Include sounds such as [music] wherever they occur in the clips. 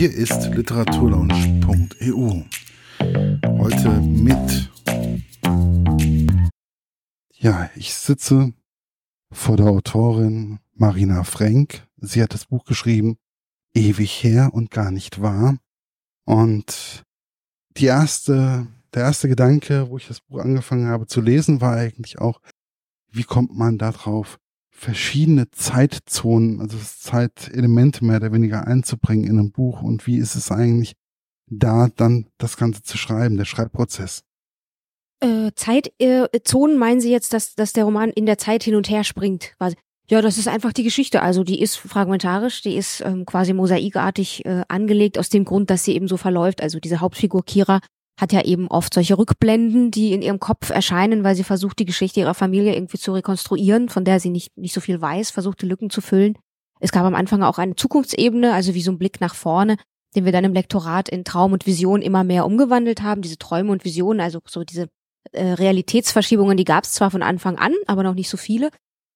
Hier ist literaturlaunch.eu. Heute mit. Ja, ich sitze vor der Autorin Marina Frenk. Sie hat das Buch geschrieben, ewig her und gar nicht wahr. Und die erste, der erste Gedanke, wo ich das Buch angefangen habe zu lesen, war eigentlich auch, wie kommt man darauf, verschiedene Zeitzonen, also Zeitelemente mehr oder weniger einzubringen in einem Buch und wie ist es eigentlich da dann das Ganze zu schreiben, der Schreibprozess? Äh, Zeitzonen äh, meinen Sie jetzt, dass, dass der Roman in der Zeit hin und her springt? Quasi? Ja, das ist einfach die Geschichte. Also die ist fragmentarisch, die ist ähm, quasi mosaikartig äh, angelegt aus dem Grund, dass sie eben so verläuft. Also diese Hauptfigur Kira hat ja eben oft solche Rückblenden, die in ihrem Kopf erscheinen, weil sie versucht, die Geschichte ihrer Familie irgendwie zu rekonstruieren, von der sie nicht, nicht so viel weiß, versucht, die Lücken zu füllen. Es gab am Anfang auch eine Zukunftsebene, also wie so ein Blick nach vorne, den wir dann im Lektorat in Traum und Vision immer mehr umgewandelt haben. Diese Träume und Visionen, also so diese äh, Realitätsverschiebungen, die gab es zwar von Anfang an, aber noch nicht so viele.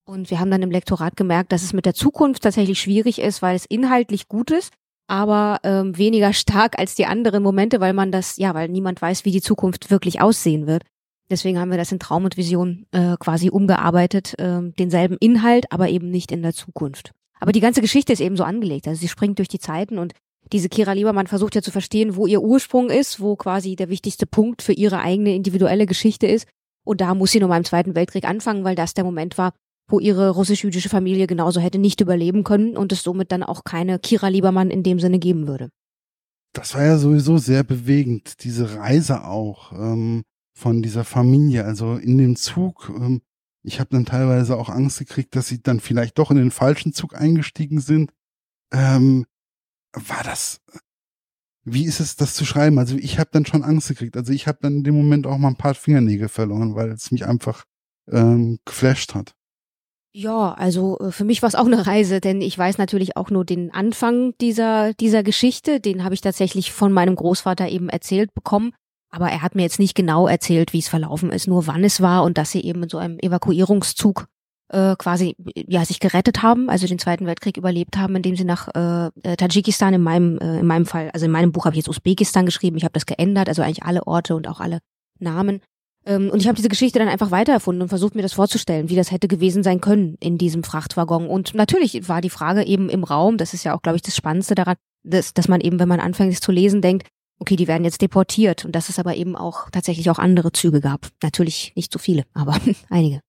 Und wir haben dann im Lektorat gemerkt, dass es mit der Zukunft tatsächlich schwierig ist, weil es inhaltlich gut ist, aber ähm, weniger stark als die anderen Momente, weil man das, ja, weil niemand weiß, wie die Zukunft wirklich aussehen wird. Deswegen haben wir das in Traum und Vision äh, quasi umgearbeitet, äh, denselben Inhalt, aber eben nicht in der Zukunft. Aber die ganze Geschichte ist eben so angelegt. Also sie springt durch die Zeiten und diese Kira Liebermann versucht ja zu verstehen, wo ihr Ursprung ist, wo quasi der wichtigste Punkt für ihre eigene individuelle Geschichte ist. Und da muss sie nochmal im Zweiten Weltkrieg anfangen, weil das der Moment war, wo ihre russisch-jüdische Familie genauso hätte nicht überleben können und es somit dann auch keine Kira Liebermann in dem Sinne geben würde. Das war ja sowieso sehr bewegend, diese Reise auch ähm, von dieser Familie, also in dem Zug. Ähm, ich habe dann teilweise auch Angst gekriegt, dass sie dann vielleicht doch in den falschen Zug eingestiegen sind. Ähm, war das, wie ist es, das zu schreiben? Also ich habe dann schon Angst gekriegt. Also ich habe dann in dem Moment auch mal ein paar Fingernägel verloren, weil es mich einfach ähm, geflasht hat. Ja, also äh, für mich war es auch eine Reise, denn ich weiß natürlich auch nur den Anfang dieser, dieser Geschichte. Den habe ich tatsächlich von meinem Großvater eben erzählt bekommen. Aber er hat mir jetzt nicht genau erzählt, wie es verlaufen ist, nur wann es war und dass sie eben in so einem Evakuierungszug äh, quasi ja sich gerettet haben, also den Zweiten Weltkrieg überlebt haben, indem sie nach äh, äh Tadschikistan in meinem äh, in meinem Fall, also in meinem Buch habe ich jetzt Usbekistan geschrieben, ich habe das geändert, also eigentlich alle Orte und auch alle Namen und ich habe diese Geschichte dann einfach weitererfunden und versucht mir das vorzustellen, wie das hätte gewesen sein können in diesem Frachtwaggon. Und natürlich war die Frage eben im Raum, das ist ja auch, glaube ich, das Spannendste daran, dass, dass man eben, wenn man anfängt, es zu lesen, denkt, okay, die werden jetzt deportiert und dass es aber eben auch tatsächlich auch andere Züge gab. Natürlich nicht so viele, aber [laughs] einige.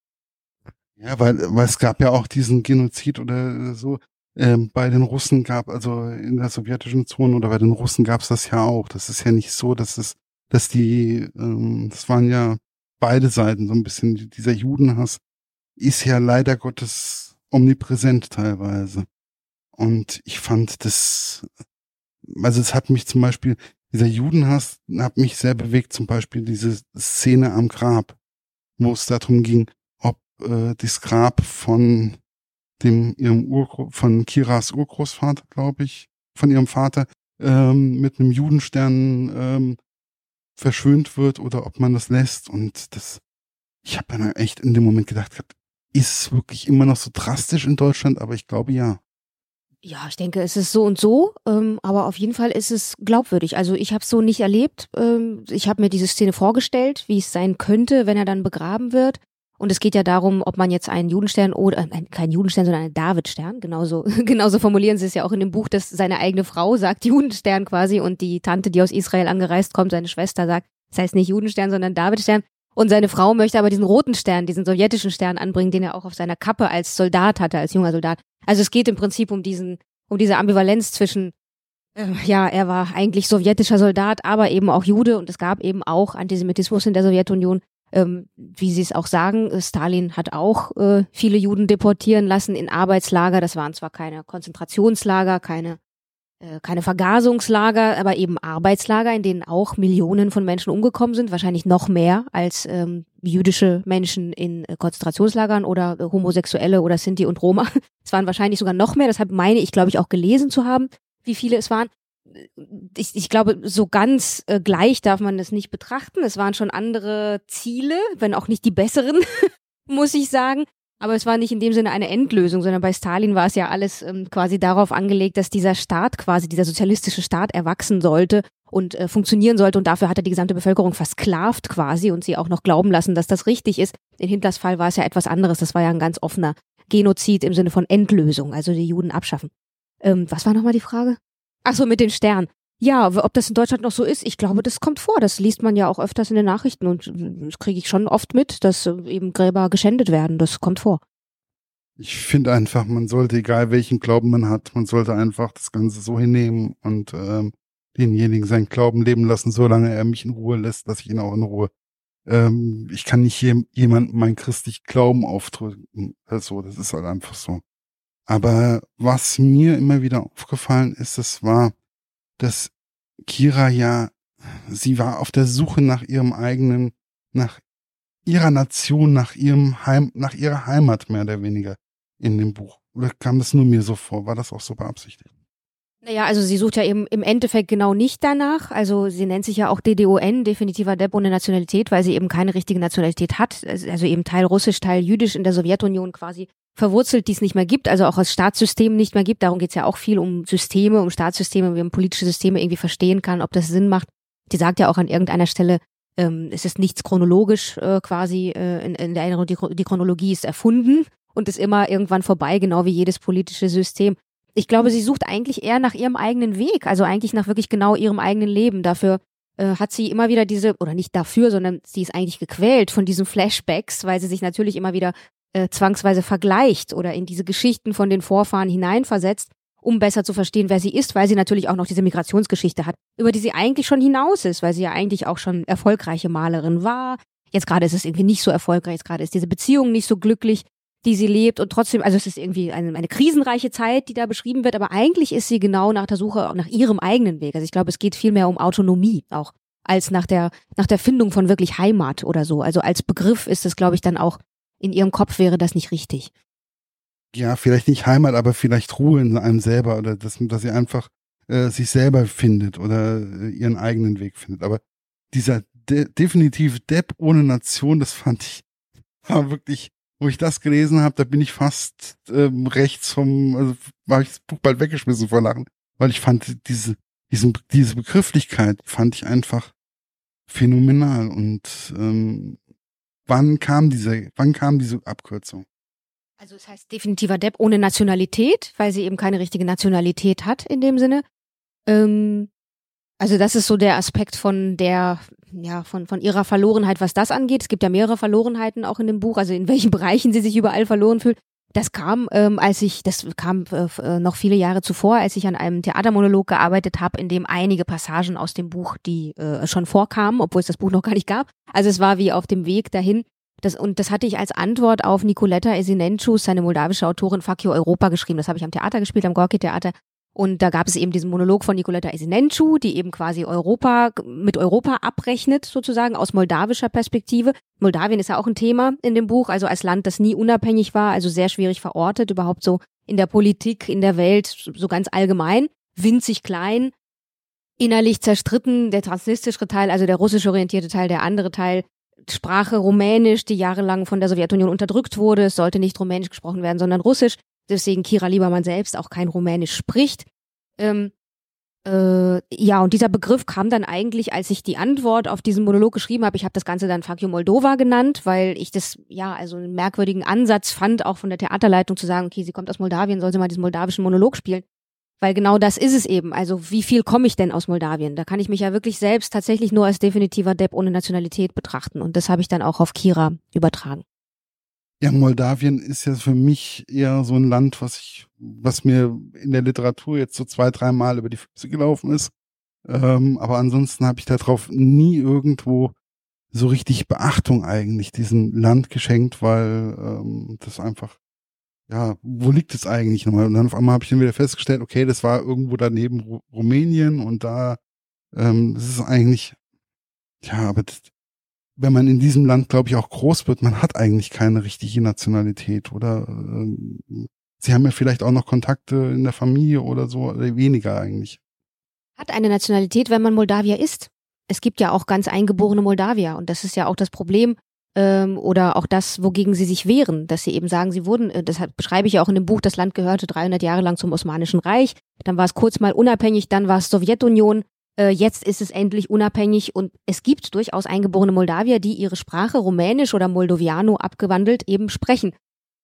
Ja, weil, weil es gab ja auch diesen Genozid oder so. Ähm, bei den Russen gab, also in der sowjetischen Zone oder bei den Russen gab es das ja auch. Das ist ja nicht so, dass es, dass die, ähm, das waren ja beide Seiten so ein bisschen. Dieser Judenhass ist ja leider Gottes omnipräsent teilweise. Und ich fand das, also es hat mich zum Beispiel, dieser Judenhass hat mich sehr bewegt, zum Beispiel diese Szene am Grab, wo es darum ging, ob äh, das Grab von dem ihrem Ur von Kiras Urgroßvater, glaube ich, von ihrem Vater, ähm, mit einem Judenstern ähm, verschönt wird oder ob man das lässt. Und das, ich habe dann echt in dem Moment gedacht, ist es wirklich immer noch so drastisch in Deutschland? Aber ich glaube ja. Ja, ich denke, es ist so und so, ähm, aber auf jeden Fall ist es glaubwürdig. Also ich habe es so nicht erlebt. Ähm, ich habe mir diese Szene vorgestellt, wie es sein könnte, wenn er dann begraben wird. Und es geht ja darum, ob man jetzt einen Judenstern oder äh, kein Judenstern, sondern einen Davidstern, genauso, [laughs] genauso formulieren sie es ja auch in dem Buch, dass seine eigene Frau sagt Judenstern quasi und die Tante, die aus Israel angereist kommt, seine Schwester sagt, das heißt nicht Judenstern, sondern Davidstern. Und seine Frau möchte aber diesen roten Stern, diesen sowjetischen Stern anbringen, den er auch auf seiner Kappe als Soldat hatte, als junger Soldat. Also es geht im Prinzip um diesen, um diese Ambivalenz zwischen, äh, ja, er war eigentlich sowjetischer Soldat, aber eben auch Jude und es gab eben auch Antisemitismus in der Sowjetunion ähm, wie Sie es auch sagen, äh, Stalin hat auch äh, viele Juden deportieren lassen in Arbeitslager. Das waren zwar keine Konzentrationslager, keine äh, keine Vergasungslager, aber eben Arbeitslager, in denen auch Millionen von Menschen umgekommen sind, wahrscheinlich noch mehr als ähm, jüdische Menschen in äh, Konzentrationslagern oder äh, Homosexuelle oder Sinti und Roma. [laughs] Es waren wahrscheinlich sogar noch mehr, deshalb meine ich, glaube ich, auch gelesen zu haben, wie viele es waren ich, ich glaube, so ganz äh, gleich darf man das nicht betrachten. Es waren schon andere Ziele, wenn auch nicht die besseren, [laughs] muss ich sagen. Aber es war nicht in dem Sinne eine Endlösung, sondern bei Stalin war es ja alles ähm, quasi darauf angelegt, dass dieser Staat quasi, dieser sozialistische Staat erwachsen sollte und äh, funktionieren sollte. Und dafür hat er die gesamte Bevölkerung versklavt quasi und sie auch noch glauben lassen, dass das richtig ist. In Hitlers Fall war es ja etwas anderes. Das war ja ein ganz offener Genozid im Sinne von Endlösung, also die Juden abschaffen. Ähm, was war nochmal die Frage? Ach so, mit den Sternen. Ja, ob das in Deutschland noch so ist, ich glaube, das kommt vor. Das liest man ja auch öfters in den Nachrichten und das kriege ich schon oft mit, dass äh, eben Gräber geschändet werden. Das kommt vor. Ich finde einfach, man sollte, egal welchen Glauben man hat, man sollte einfach das Ganze so hinnehmen und ähm, denjenigen seinen Glauben leben lassen, solange er mich in Ruhe lässt, lasse ich ihn auch in Ruhe. Ähm, ich kann nicht je, jemandem mein christlich Glauben aufdrücken. Also, das ist halt einfach so. Aber was mir immer wieder aufgefallen ist, das war, dass Kira ja, sie war auf der Suche nach ihrem eigenen, nach ihrer Nation, nach ihrem Heim, nach ihrer Heimat mehr oder weniger in dem Buch. Oder kam das nur mir so vor? War das auch so beabsichtigt? Naja, also sie sucht ja eben im Endeffekt genau nicht danach. Also sie nennt sich ja auch DDON, definitiver Depp ohne Nationalität, weil sie eben keine richtige Nationalität hat. Also eben Teil russisch, Teil jüdisch in der Sowjetunion quasi verwurzelt, die es nicht mehr gibt, also auch als Staatssystem nicht mehr gibt. Darum geht's ja auch viel um Systeme, um Staatssysteme, wie man politische Systeme irgendwie verstehen kann, ob das Sinn macht. Die sagt ja auch an irgendeiner Stelle, ähm, es ist nichts chronologisch äh, quasi äh, in, in der Erinnerung, die, die Chronologie ist erfunden und ist immer irgendwann vorbei, genau wie jedes politische System. Ich glaube, sie sucht eigentlich eher nach ihrem eigenen Weg, also eigentlich nach wirklich genau ihrem eigenen Leben. Dafür äh, hat sie immer wieder diese, oder nicht dafür, sondern sie ist eigentlich gequält von diesen Flashbacks, weil sie sich natürlich immer wieder äh, zwangsweise vergleicht oder in diese Geschichten von den Vorfahren hineinversetzt, um besser zu verstehen, wer sie ist, weil sie natürlich auch noch diese Migrationsgeschichte hat, über die sie eigentlich schon hinaus ist, weil sie ja eigentlich auch schon erfolgreiche Malerin war. Jetzt gerade ist es irgendwie nicht so erfolgreich, jetzt gerade ist diese Beziehung nicht so glücklich die sie lebt und trotzdem, also es ist irgendwie eine, eine krisenreiche Zeit, die da beschrieben wird, aber eigentlich ist sie genau nach der Suche nach ihrem eigenen Weg. Also ich glaube, es geht viel mehr um Autonomie auch als nach der nach der Findung von wirklich Heimat oder so. Also als Begriff ist es, glaube ich, dann auch in ihrem Kopf wäre das nicht richtig. Ja, vielleicht nicht Heimat, aber vielleicht Ruhe in einem selber oder dass, dass sie einfach äh, sich selber findet oder äh, ihren eigenen Weg findet. Aber dieser de definitiv Depp ohne Nation, das fand ich [laughs] war wirklich wo ich das gelesen habe, da bin ich fast ähm, rechts vom, also war ich das Buch bald weggeschmissen vor Lachen, weil ich fand diese, diesen, diese Begrifflichkeit fand ich einfach phänomenal und ähm, wann kam diese, wann kam diese Abkürzung? Also es heißt definitiver Depp ohne Nationalität, weil sie eben keine richtige Nationalität hat in dem Sinne. Ähm, also das ist so der Aspekt von der, ja, von, von ihrer Verlorenheit, was das angeht. Es gibt ja mehrere Verlorenheiten auch in dem Buch, also in welchen [laughs] Bereichen sie sich überall verloren fühlt. Das kam, ähm, als ich, das kam äh, äh, noch viele Jahre zuvor, als ich an einem Theatermonolog gearbeitet habe, in dem einige Passagen aus dem Buch, die äh, schon vorkamen, obwohl es das Buch noch gar nicht gab. Also es war wie auf dem Weg dahin. Das, und das hatte ich als Antwort auf Nicoletta Esinenchus, seine moldawische Autorin You Europa geschrieben. Das habe ich am Theater gespielt, am Gorki Theater. Und da gab es eben diesen Monolog von Nicoletta Esinencu, die eben quasi Europa mit Europa abrechnet, sozusagen aus moldawischer Perspektive. Moldawien ist ja auch ein Thema in dem Buch, also als Land, das nie unabhängig war, also sehr schwierig verortet, überhaupt so in der Politik, in der Welt, so ganz allgemein, winzig klein, innerlich zerstritten, der transnistrische Teil, also der russisch orientierte Teil, der andere Teil, Sprache Rumänisch, die jahrelang von der Sowjetunion unterdrückt wurde. Es sollte nicht Rumänisch gesprochen werden, sondern Russisch deswegen Kira Liebermann selbst auch kein Rumänisch spricht. Ähm, äh, ja, und dieser Begriff kam dann eigentlich, als ich die Antwort auf diesen Monolog geschrieben habe. Ich habe das Ganze dann Fakio Moldova genannt, weil ich das ja also einen merkwürdigen Ansatz fand, auch von der Theaterleitung zu sagen, okay, sie kommt aus Moldawien, soll sie mal diesen moldawischen Monolog spielen. Weil genau das ist es eben. Also wie viel komme ich denn aus Moldawien? Da kann ich mich ja wirklich selbst tatsächlich nur als definitiver Depp ohne Nationalität betrachten. Und das habe ich dann auch auf Kira übertragen. Ja, Moldawien ist ja für mich eher so ein Land, was ich, was mir in der Literatur jetzt so zwei, dreimal über die Füße gelaufen ist. Ähm, aber ansonsten habe ich darauf nie irgendwo so richtig Beachtung eigentlich diesem Land geschenkt, weil ähm, das einfach, ja, wo liegt es eigentlich nochmal? Und dann auf einmal habe ich dann wieder festgestellt, okay, das war irgendwo daneben Ru Rumänien und da, ähm, das ist eigentlich, ja, aber das, wenn man in diesem Land, glaube ich, auch groß wird, man hat eigentlich keine richtige Nationalität oder ähm, sie haben ja vielleicht auch noch Kontakte in der Familie oder so, oder weniger eigentlich. Hat eine Nationalität, wenn man Moldawier ist. Es gibt ja auch ganz eingeborene Moldawier und das ist ja auch das Problem, ähm, oder auch das, wogegen sie sich wehren, dass sie eben sagen, sie wurden, äh, das beschreibe ich ja auch in dem Buch, das Land gehörte 300 Jahre lang zum Osmanischen Reich, dann war es kurz mal unabhängig, dann war es Sowjetunion, äh, jetzt ist es endlich unabhängig und es gibt durchaus eingeborene Moldawier, die ihre Sprache Rumänisch oder Moldoviano abgewandelt eben sprechen.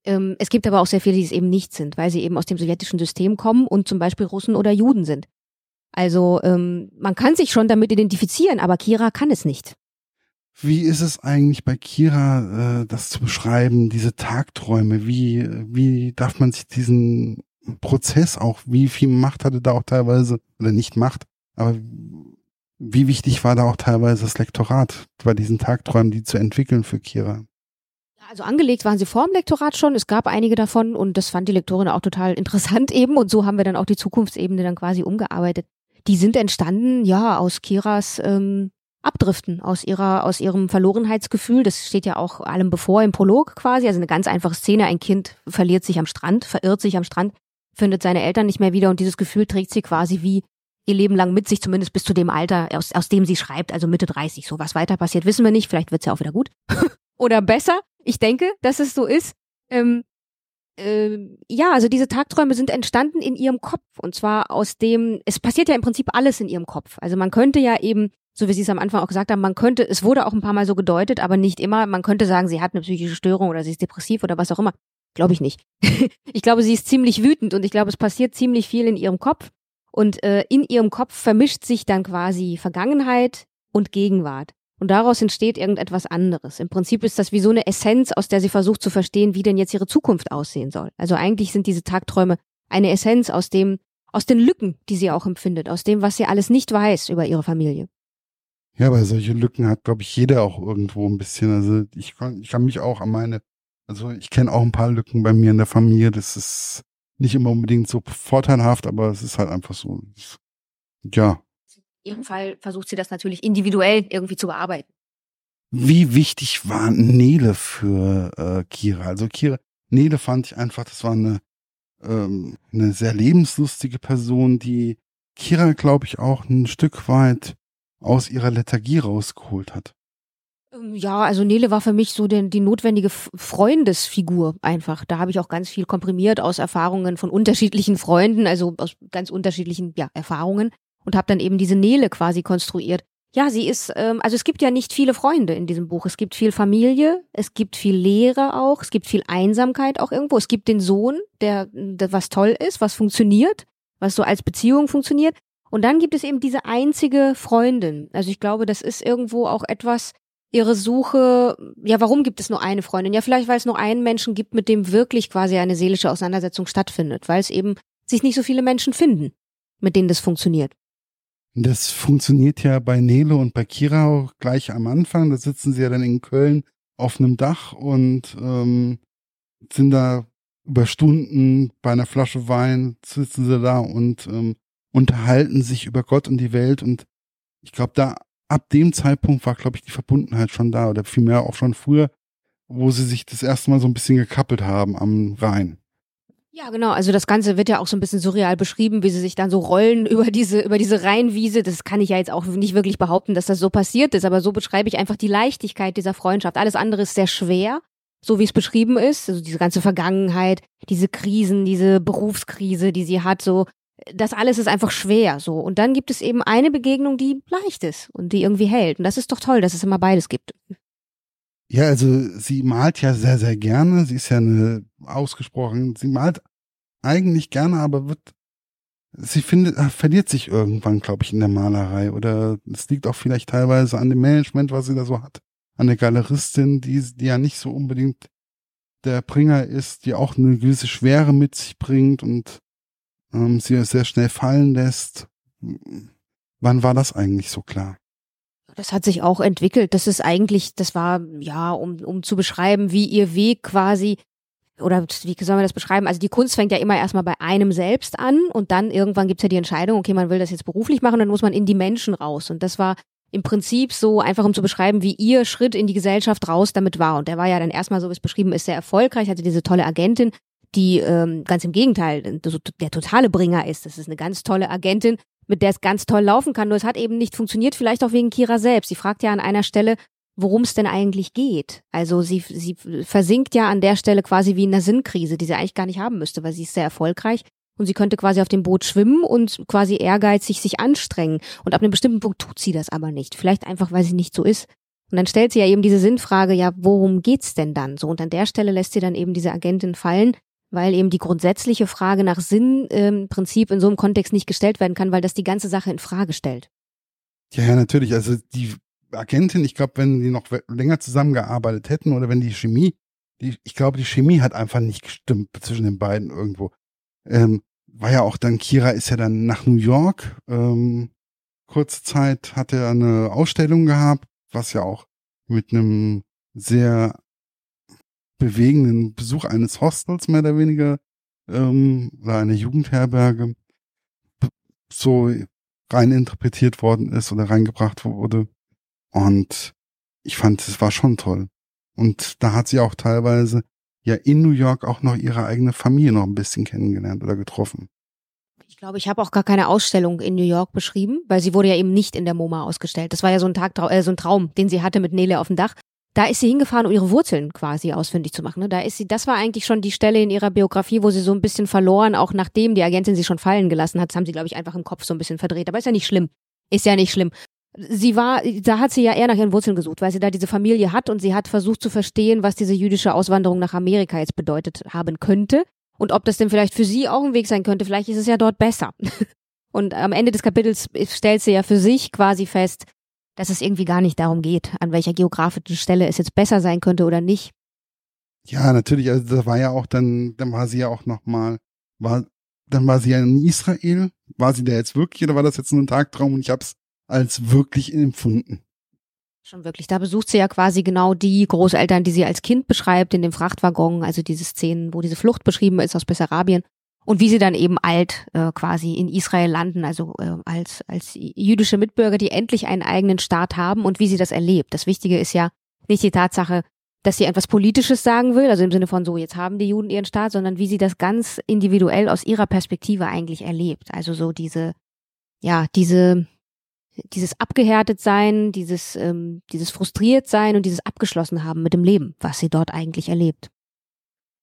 Ähm, es gibt aber auch sehr viele, die es eben nicht sind, weil sie eben aus dem sowjetischen System kommen und zum Beispiel Russen oder Juden sind. Also ähm, man kann sich schon damit identifizieren, aber Kira kann es nicht. Wie ist es eigentlich bei Kira, äh, das zu beschreiben, diese Tagträume? Wie, wie darf man sich diesen Prozess auch, wie viel Macht hatte da auch teilweise, oder nicht Macht, aber wie wichtig war da auch teilweise das Lektorat bei diesen Tagträumen, die zu entwickeln für Kira? Also angelegt waren sie vor dem Lektorat schon. Es gab einige davon und das fand die Lektorin auch total [laughs] interessant eben. Und so haben wir dann auch die Zukunftsebene dann quasi umgearbeitet. Die sind entstanden, ja, aus Kiras ähm, abdriften aus ihrer, aus ihrem Verlorenheitsgefühl. Das steht ja auch allem bevor im Prolog quasi. Also eine ganz einfache Szene. Ein Kind verliert sich am Strand, verirrt sich am Strand, findet seine Eltern nicht mehr wieder und dieses Gefühl trägt sie quasi wie ihr Leben lang mit sich, zumindest bis zu dem Alter, aus, aus dem sie schreibt, also Mitte 30. So was weiter passiert, wissen wir nicht. Vielleicht wird's ja auch wieder gut. [laughs] Oder besser. Ich denke, dass es so ist. Ähm, äh, ja, also diese Tagträume sind entstanden in ihrem Kopf. Und zwar aus dem, es passiert ja im Prinzip alles in ihrem Kopf. Also man könnte ja eben so wie Sie es am Anfang auch gesagt haben, man könnte, es wurde auch ein paar Mal so gedeutet, aber nicht immer. Man könnte sagen, sie hat eine psychische Störung oder sie ist depressiv oder was auch immer. Glaube ich nicht. [laughs] ich glaube, sie ist ziemlich wütend und ich glaube, es passiert ziemlich viel in ihrem Kopf. Und äh, in ihrem Kopf vermischt sich dann quasi Vergangenheit und Gegenwart. Und daraus entsteht irgendetwas anderes. Im Prinzip ist das wie so eine Essenz, aus der sie versucht zu verstehen, wie denn jetzt ihre Zukunft aussehen soll. Also eigentlich sind diese Tagträume eine Essenz aus dem, aus den Lücken, die sie auch empfindet, aus dem, was sie alles nicht weiß über ihre Familie. Ja, aber solche Lücken hat, glaube ich, jeder auch irgendwo ein bisschen. Also ich kann, ich kann mich auch an meine, also ich kenne auch ein paar Lücken bei mir in der Familie. Das ist nicht immer unbedingt so vorteilhaft, aber es ist halt einfach so. Ja. In ihrem Fall versucht sie das natürlich individuell irgendwie zu bearbeiten. Wie wichtig war Nele für äh, Kira? Also Kira, Nele fand ich einfach, das war eine, ähm, eine sehr lebenslustige Person, die Kira, glaube ich, auch ein Stück weit aus ihrer Lethargie rausgeholt hat. Ja, also Nele war für mich so den, die notwendige Freundesfigur einfach. Da habe ich auch ganz viel komprimiert aus Erfahrungen von unterschiedlichen Freunden, also aus ganz unterschiedlichen ja, Erfahrungen und habe dann eben diese Nele quasi konstruiert. Ja, sie ist, ähm, also es gibt ja nicht viele Freunde in diesem Buch. Es gibt viel Familie, es gibt viel Lehre auch, es gibt viel Einsamkeit auch irgendwo. Es gibt den Sohn, der, der was toll ist, was funktioniert, was so als Beziehung funktioniert. Und dann gibt es eben diese einzige Freundin. Also ich glaube, das ist irgendwo auch etwas, ihre Suche, ja, warum gibt es nur eine Freundin? Ja, vielleicht, weil es nur einen Menschen gibt, mit dem wirklich quasi eine seelische Auseinandersetzung stattfindet, weil es eben sich nicht so viele Menschen finden, mit denen das funktioniert. Das funktioniert ja bei Nele und bei Kira auch gleich am Anfang. Da sitzen sie ja dann in Köln auf einem Dach und ähm, sind da über Stunden bei einer Flasche Wein, sitzen sie da und ähm, unterhalten sich über Gott und die Welt und ich glaube, da ab dem Zeitpunkt war, glaube ich, die Verbundenheit schon da oder vielmehr auch schon früher, wo sie sich das erste Mal so ein bisschen gekappelt haben am Rhein. Ja, genau. Also das Ganze wird ja auch so ein bisschen surreal beschrieben, wie sie sich dann so rollen [laughs] über diese, über diese Rheinwiese. Das kann ich ja jetzt auch nicht wirklich behaupten, dass das so passiert ist, aber so beschreibe ich einfach die Leichtigkeit dieser Freundschaft. Alles andere ist sehr schwer, so wie es beschrieben ist. Also diese ganze Vergangenheit, diese Krisen, diese Berufskrise, die sie hat, so das alles ist einfach schwer so. Und dann gibt es eben eine Begegnung, die leicht ist und die irgendwie hält. Und das ist doch toll, dass es immer beides gibt. Ja, also sie malt ja sehr, sehr gerne. Sie ist ja eine ausgesprochen, sie malt eigentlich gerne, aber wird, sie findet, äh, verliert sich irgendwann, glaube ich, in der Malerei. Oder es liegt auch vielleicht teilweise an dem Management, was sie da so hat. An der Galeristin, die, die ja nicht so unbedingt der Bringer ist, die auch eine gewisse Schwere mit sich bringt und ähm, sie sehr schnell fallen lässt. Wann war das eigentlich so klar? Das hat sich auch entwickelt. Das ist eigentlich, das war, ja, um, um zu beschreiben, wie ihr Weg quasi, oder wie soll man das beschreiben? Also die Kunst fängt ja immer erstmal bei einem selbst an und dann irgendwann gibt's ja die Entscheidung, okay, man will das jetzt beruflich machen, dann muss man in die Menschen raus. Und das war im Prinzip so einfach, um zu beschreiben, wie ihr Schritt in die Gesellschaft raus damit war. Und der war ja dann erstmal so, wie es beschrieben ist, sehr erfolgreich, hatte diese tolle Agentin, die ähm, ganz im Gegenteil der totale Bringer ist. Das ist eine ganz tolle Agentin, mit der es ganz toll laufen kann. Nur es hat eben nicht funktioniert, vielleicht auch wegen Kira selbst. Sie fragt ja an einer Stelle, worum es denn eigentlich geht. Also sie, sie versinkt ja an der Stelle quasi wie in einer Sinnkrise, die sie eigentlich gar nicht haben müsste, weil sie ist sehr erfolgreich und sie könnte quasi auf dem Boot schwimmen und quasi ehrgeizig sich anstrengen. Und ab einem bestimmten Punkt tut sie das aber nicht. Vielleicht einfach, weil sie nicht so ist. Und dann stellt sie ja eben diese Sinnfrage, ja, worum geht's denn dann so? Und an der Stelle lässt sie dann eben diese Agentin fallen, weil eben die grundsätzliche Frage nach Sinn im Prinzip in so einem Kontext nicht gestellt werden kann, weil das die ganze Sache in Frage stellt. Ja, ja, natürlich. Also die Agentin, ich glaube, wenn die noch länger zusammengearbeitet hätten oder wenn die Chemie, die, ich glaube, die Chemie hat einfach nicht gestimmt zwischen den beiden irgendwo. Ähm, war ja auch dann, Kira ist ja dann nach New York. Ähm, kurze Zeit hat er eine Ausstellung gehabt, was ja auch mit einem sehr bewegenden Besuch eines Hostels mehr oder weniger ähm, oder einer Jugendherberge so rein interpretiert worden ist oder reingebracht wurde. Und ich fand, es war schon toll. Und da hat sie auch teilweise ja in New York auch noch ihre eigene Familie noch ein bisschen kennengelernt oder getroffen. Ich glaube, ich habe auch gar keine Ausstellung in New York beschrieben, weil sie wurde ja eben nicht in der MoMA ausgestellt. Das war ja so ein Tag, äh, so ein Traum, den sie hatte mit Nele auf dem Dach. Da ist sie hingefahren, um ihre Wurzeln quasi ausfindig zu machen. Ne? Da ist sie, das war eigentlich schon die Stelle in ihrer Biografie, wo sie so ein bisschen verloren, auch nachdem die Agentin sie schon fallen gelassen hat, das haben sie, glaube ich, einfach im Kopf so ein bisschen verdreht. Aber ist ja nicht schlimm. Ist ja nicht schlimm sie war, da hat sie ja eher nach ihren Wurzeln gesucht, weil sie da diese Familie hat und sie hat versucht zu verstehen, was diese jüdische Auswanderung nach Amerika jetzt bedeutet haben könnte und ob das denn vielleicht für sie auch ein Weg sein könnte. Vielleicht ist es ja dort besser. [laughs] Und am Ende des Kapitels stellt sie ja für sich quasi fest, dass es irgendwie gar nicht darum geht, an welcher geografischen Stelle es jetzt besser sein könnte oder nicht. Ja, natürlich. Also das war ja auch dann, dann war sie ja auch nochmal, war, dann war sie ja in Israel. War sie da jetzt wirklich oder war das jetzt nur ein Tagtraum und ich hab's als wirklich empfunden. Schon wirklich. Da besucht sie ja quasi genau die Großeltern, die sie als Kind beschreibt in dem Frachtwaggon, also diese Szenen, wo diese Flucht beschrieben ist aus Bessarabien und wie sie dann eben alt äh, quasi in Israel landen, also äh, als als jüdische Mitbürger, die endlich einen eigenen Staat haben und wie sie das erlebt. Das Wichtige ist ja nicht die Tatsache, dass sie etwas Politisches sagen will, also im Sinne von so, jetzt haben die Juden ihren Staat, sondern wie sie das ganz individuell aus ihrer Perspektive eigentlich erlebt. Also so diese, ja, diese dieses abgehärtet sein, dieses, ähm, dieses frustriert sein und dieses abgeschlossen haben mit dem Leben, was sie dort eigentlich erlebt.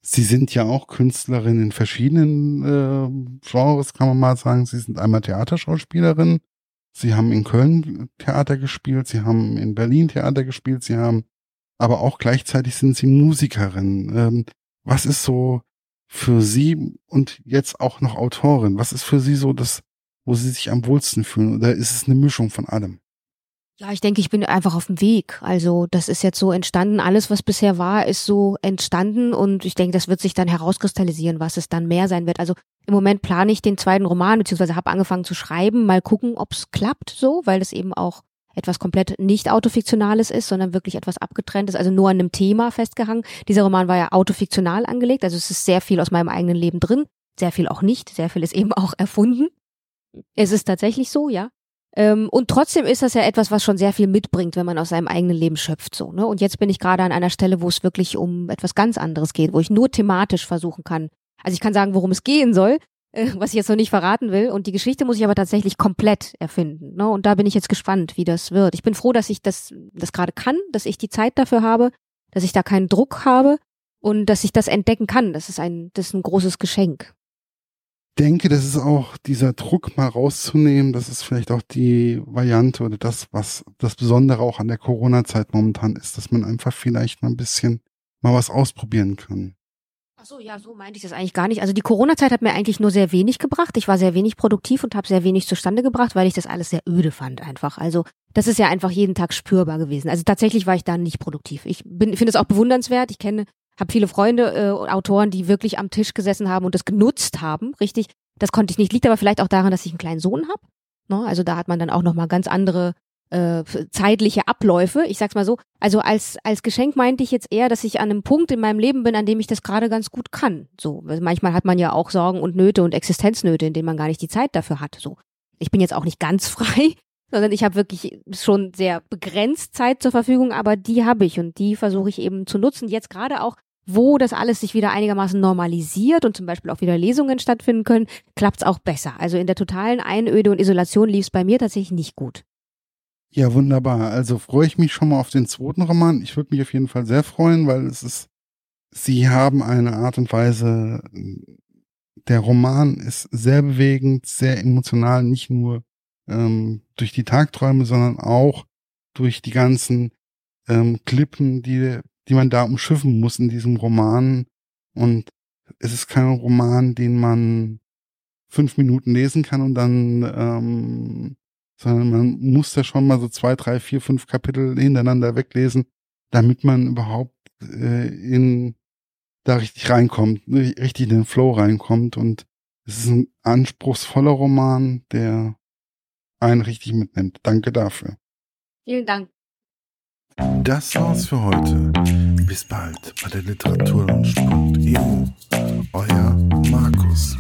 Sie sind ja auch Künstlerin in verschiedenen äh, Genres, kann man mal sagen. Sie sind einmal Theaterschauspielerin. Sie haben in Köln Theater gespielt. Sie haben in Berlin Theater gespielt. Sie haben, aber auch gleichzeitig sind Sie Musikerin. Ähm, was ist so für Sie und jetzt auch noch Autorin? Was ist für Sie so das wo sie sich am wohlsten fühlen? Oder ist es eine Mischung von allem? Ja, ich denke, ich bin einfach auf dem Weg. Also das ist jetzt so entstanden. Alles, was bisher war, ist so entstanden und ich denke, das wird sich dann herauskristallisieren, was es dann mehr sein wird. Also im Moment plane ich den zweiten Roman, beziehungsweise habe angefangen zu schreiben. Mal gucken, ob es klappt so, weil das eben auch etwas komplett nicht autofiktionales ist, sondern wirklich etwas abgetrenntes, also nur an einem Thema festgehangen. Dieser Roman war ja autofiktional angelegt, also es ist sehr viel aus meinem eigenen Leben drin, sehr viel auch nicht, sehr viel ist eben auch erfunden. Es ist tatsächlich so, ja. Ähm, und trotzdem ist das ja etwas, was schon sehr viel mitbringt, wenn man aus seinem eigenen Leben schöpft, so, ne? Und jetzt bin ich gerade an einer Stelle, wo es wirklich um etwas ganz anderes geht, wo ich nur thematisch versuchen kann. Also ich kann sagen, worum es gehen soll, äh, was ich jetzt noch nicht verraten will. Und die Geschichte muss ich aber tatsächlich komplett erfinden, ne? Und da bin ich jetzt gespannt, wie das wird. Ich bin froh, dass ich das, das gerade kann, dass ich die Zeit dafür habe, dass ich da keinen Druck habe und dass ich das entdecken kann. Das ist ein, das ist ein großes Geschenk denke, das ist auch dieser Druck mal rauszunehmen. Das ist vielleicht auch die Variante oder das, was das Besondere auch an der Corona-Zeit momentan ist, dass man einfach vielleicht mal ein bisschen mal was ausprobieren kann. Ach so, ja, so meinte ich das eigentlich gar nicht. Also die Corona-Zeit hat mir eigentlich nur sehr wenig gebracht. Ich war sehr wenig produktiv und habe sehr wenig zustande gebracht, weil ich das alles sehr öde fand einfach. Also das ist ja einfach jeden Tag spürbar gewesen. Also tatsächlich war ich da nicht produktiv. Ich bin finde es auch bewundernswert. Ich kenne habe viele Freunde, äh, Autoren, die wirklich am Tisch gesessen haben und das genutzt haben, richtig. Das konnte ich nicht. Liegt aber vielleicht auch daran, dass ich einen kleinen Sohn habe. Ne? Also da hat man dann auch nochmal ganz andere äh, zeitliche Abläufe. Ich sag's mal so. Also als, als Geschenk meinte ich jetzt eher, dass ich an einem Punkt in meinem Leben bin, an dem ich das gerade ganz gut kann. So, manchmal hat man ja auch Sorgen und Nöte und Existenznöte, in denen man gar nicht die Zeit dafür hat. So, ich bin jetzt auch nicht ganz [laughs] frei, sondern ich habe wirklich schon sehr begrenzt Zeit zur Verfügung, aber die habe ich und die versuche ich eben zu nutzen. Jetzt gerade auch wo das alles sich wieder einigermaßen normalisiert und zum Beispiel auch wieder Lesungen stattfinden können, klappt es auch besser. Also in der totalen Einöde und Isolation lief es bei mir tatsächlich nicht gut. Ja, wunderbar. Also freue ich mich schon mal auf den zweiten Roman. Ich würde mich auf jeden Fall sehr freuen, weil es ist, sie haben eine Art und Weise, der Roman ist sehr bewegend, sehr emotional, nicht nur ähm, durch die Tagträume, sondern auch durch die ganzen ähm, Klippen, die, die man da umschiffen muss in diesem Roman. Und es ist kein Roman, den man fünf Minuten lesen kann und dann, ähm, sondern man muss da schon mal so zwei, drei, vier, fünf Kapitel hintereinander weglesen, damit man überhaupt äh, in da richtig reinkommt, richtig in den Flow reinkommt. Und es ist ein anspruchsvoller Roman, der einen richtig mitnimmt. Danke dafür. Vielen Dank. Das war's für heute. Bis bald bei der Literaturlaunch.eu. Euer Markus.